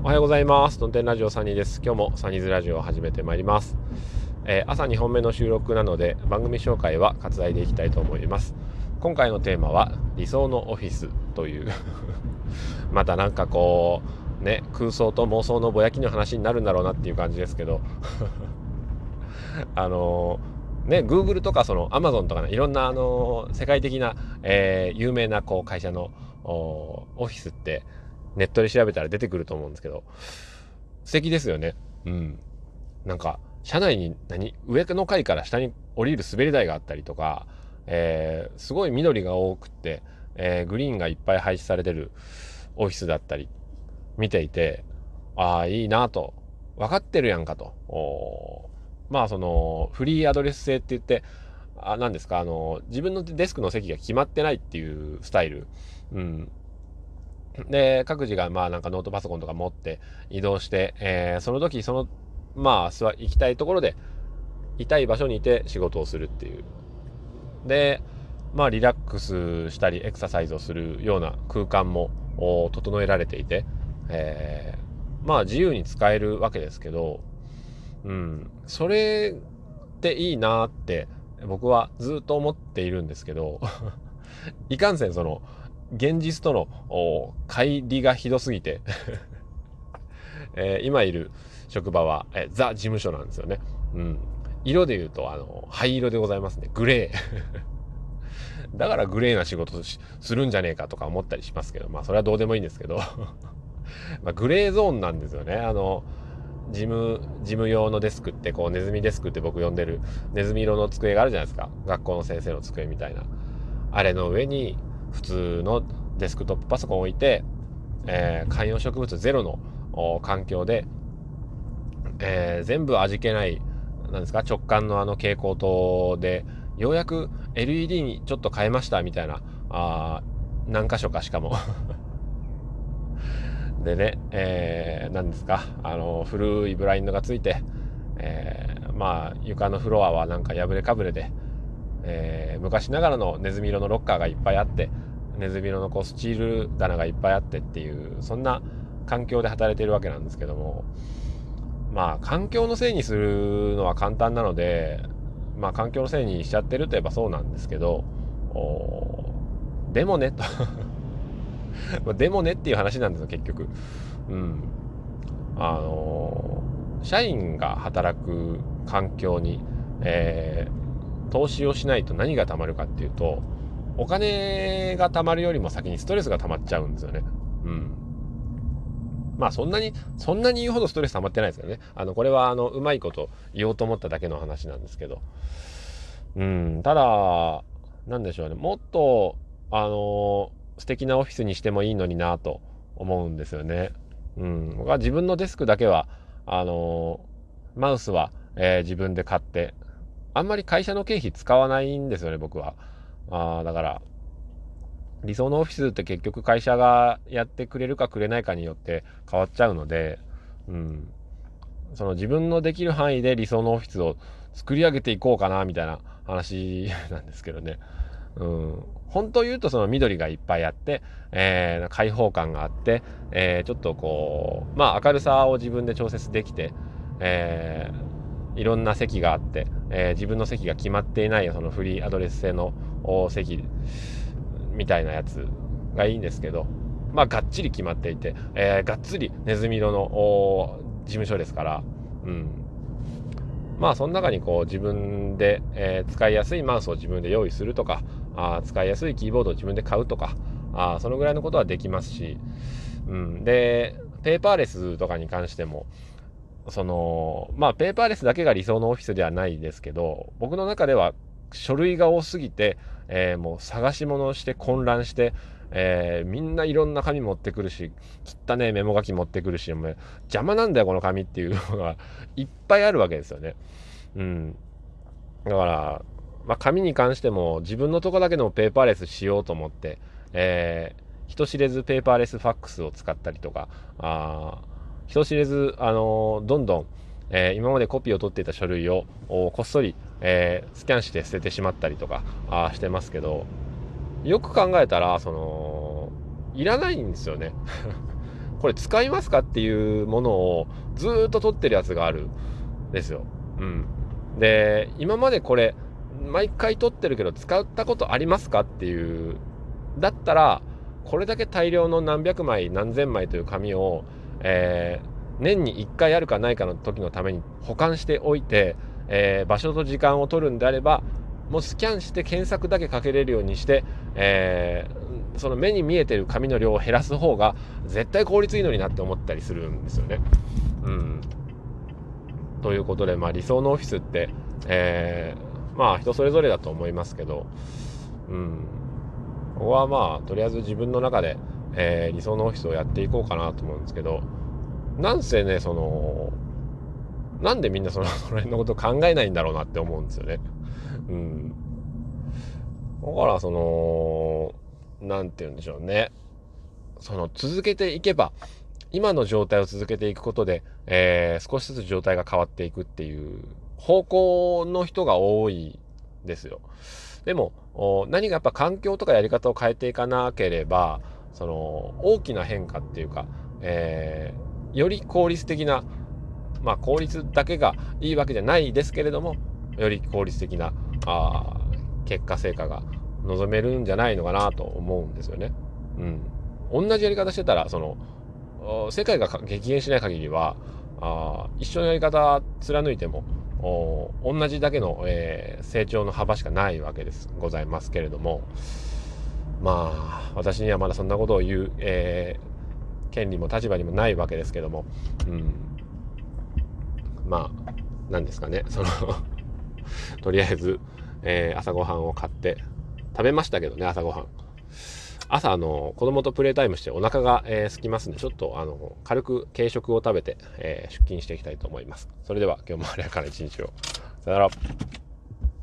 おはようございます。トンテンラジオサニーです。今日もサニーズラジオを始めてまいります。えー、朝2本目の収録なので番組紹介は割愛でいきたいと思います。今回のテーマは理想のオフィスという またなんかこうね空想と妄想のぼやきの話になるんだろうなっていう感じですけど あのーね、Google とかその Amazon とかね、いろんなあの世界的な、えー、有名なこう会社のオフィスってネットで調べたら出てくると思うんですけど、素敵ですよね。うん。なんか、車内に何上の階から下に降りる滑り台があったりとか、えー、すごい緑が多くって、えー、グリーンがいっぱい配置されてるオフィスだったり見ていて、ああ、いいなと。分かってるやんかと。まあ、その、フリーアドレス制って言って、あ、何ですか、あの、自分のデスクの席が決まってないっていうスタイル。うん。で、各自がまあなんかノートパソコンとか持って移動して、えー、その時その、まあ行きたいところで、いい場所にいて仕事をするっていう。で、まあリラックスしたりエクササイズをするような空間も整えられていて、えー、まあ自由に使えるわけですけど、うん、それっていいなって僕はずっと思っているんですけど いかんせんその現実との乖離がひどすぎて えー、今いる職場は、え、ザ事務所なんですよね。うん。色で言うと、あの、灰色でございますね。グレー。だからグレーな仕事するんじゃねえかとか思ったりしますけど、まあそれはどうでもいいんですけど まあ、グレーゾーンなんですよね。あの、事務、事務用のデスクって、こう、ネズミデスクって僕呼んでる、ネズミ色の机があるじゃないですか。学校の先生の机みたいな。あれの上に、普通のデスクトップパソコンを置いて、えー、観葉植物ゼロの環境で、えー、全部味気ない、なんですか、直感のあの蛍光灯で、ようやく LED にちょっと変えましたみたいな、あ何箇所かしかも。でね、えー、何ですか、あの、古いブラインドがついて、えー、まあ、床のフロアはなんか破れかぶれで、えー、昔ながらのネズミ色のロッカーがいっぱいあってネズミ色のこうスチール棚がいっぱいあってっていうそんな環境で働いているわけなんですけどもまあ環境のせいにするのは簡単なのでまあ環境のせいにしちゃってるといえばそうなんですけどでもねと。でもねっていう話なんですよ結局。うん。あの社員が働く環境に、えー、投資をしないと何が貯まるかっていうと、お金が貯まるよりも先にストレスが溜まっちゃうんですよね。うん。まあそんなに、そんなに言うほどストレス溜まってないですけどね。あの、これはあの、うまいこと言おうと思っただけの話なんですけど。うん、ただ、なんでしょうね。もっと、あの素敵なオフィスにしてもいいのになと思うんですよね。うん。僕は自分のデスクだけは、あのマウスは、えー、自分で買って、あんまり会社の経費使わないんですよね、僕は。あだから、理想のオフィスって結局会社がやってくれるかくれないかによって変わっちゃうので、うん。その自分のできる範囲で理想のオフィスを作り上げていこうかな、みたいな話なんですけどね。うん。本当言うとその緑がいっぱいあって、えー、開放感があって、えー、ちょっとこう、まあ明るさを自分で調節できて、えー、いろんな席があって、えー、自分の席が決まっていないそのフリーアドレス製の席みたいなやつがいいんですけど、まあ、がっちり決まっていて、えー、がっつりネズミ色の事務所ですから、うん。まあ、その中にこう自分で、えー、使いやすいマウスを自分で用意するとか、あ使いやすいキーボードを自分で買うとか、あそのぐらいのことはできますし、うん。で、ペーパーレスとかに関しても、その、まあ、ペーパーレスだけが理想のオフィスではないですけど、僕の中では書類が多すぎて、えー、もう探し物をして混乱して、えー、みんないろんな紙持ってくるし、汚ねメモ書き持ってくるし、もう邪魔なんだよ、この紙っていうのが いっぱいあるわけですよね。うん。だから、まあ、紙に関しても自分のとこだけでもペーパーレスしようと思って、えー、人知れずペーパーレスファックスを使ったりとか、ああ人知れず、あのどんどん、えー、今までコピーを取っていた書類をこっそり、えー、スキャンして捨ててしまったりとかあしてますけど、よく考えたら、その、いらないんですよね。これ使いますかっていうものをずっと取ってるやつがあるんですよ。うん。で、今までこれ、毎回取ってるけど使ったことありますかっていう、だったら、これだけ大量の何百枚何千枚という紙を、えー、年に1回あるかないかの時のために保管しておいて、えー、場所と時間を取るんであればもうスキャンして検索だけかけれるようにして、えー、その目に見えてる紙の量を減らす方が絶対効率いいのになって思ったりするんですよね。うん、ということで、まあ、理想のオフィスって、えー、まあ人それぞれだと思いますけど、うん、ここはまあとりあえず自分の中で、えー、理想のオフィスをやっていこうかなと思うんですけどなんせねそのなんでみんなその その辺のこと考えないんだろうなって思うんですよね。うん。だからその何て言うんでしょうね。その続けていけば今の状態を続けていくことで、えー、少しずつ状態が変わっていくっていう方向の人が多いですよ。でも何かやっぱ環境とかやり方を変えていかなければその大きな変化っていうか、えー、より効率的なまあ効率だけがいいわけじゃないですけれどもより効率的なあ結果成果が望めるんじゃないのかなと思うんですよね。うん、同じやり方してたらその世界が激減しない限りはあ一緒のやり方貫いても同じだけの、えー、成長の幅しかないわけですございますけれどもまあ私にはまだそんなことを言う、えー、権利も立場にもないわけですけども、うん、まあ何ですかね。その とりあえず、えー、朝ごはんを買って食べましたけどね朝ごはん。朝あの子供とプレイタイムしてお腹が、えー、空きますんでちょっとあの軽く軽食を食べて、えー、出勤していきたいと思います。それでは今日もあれから一日を。さよなら。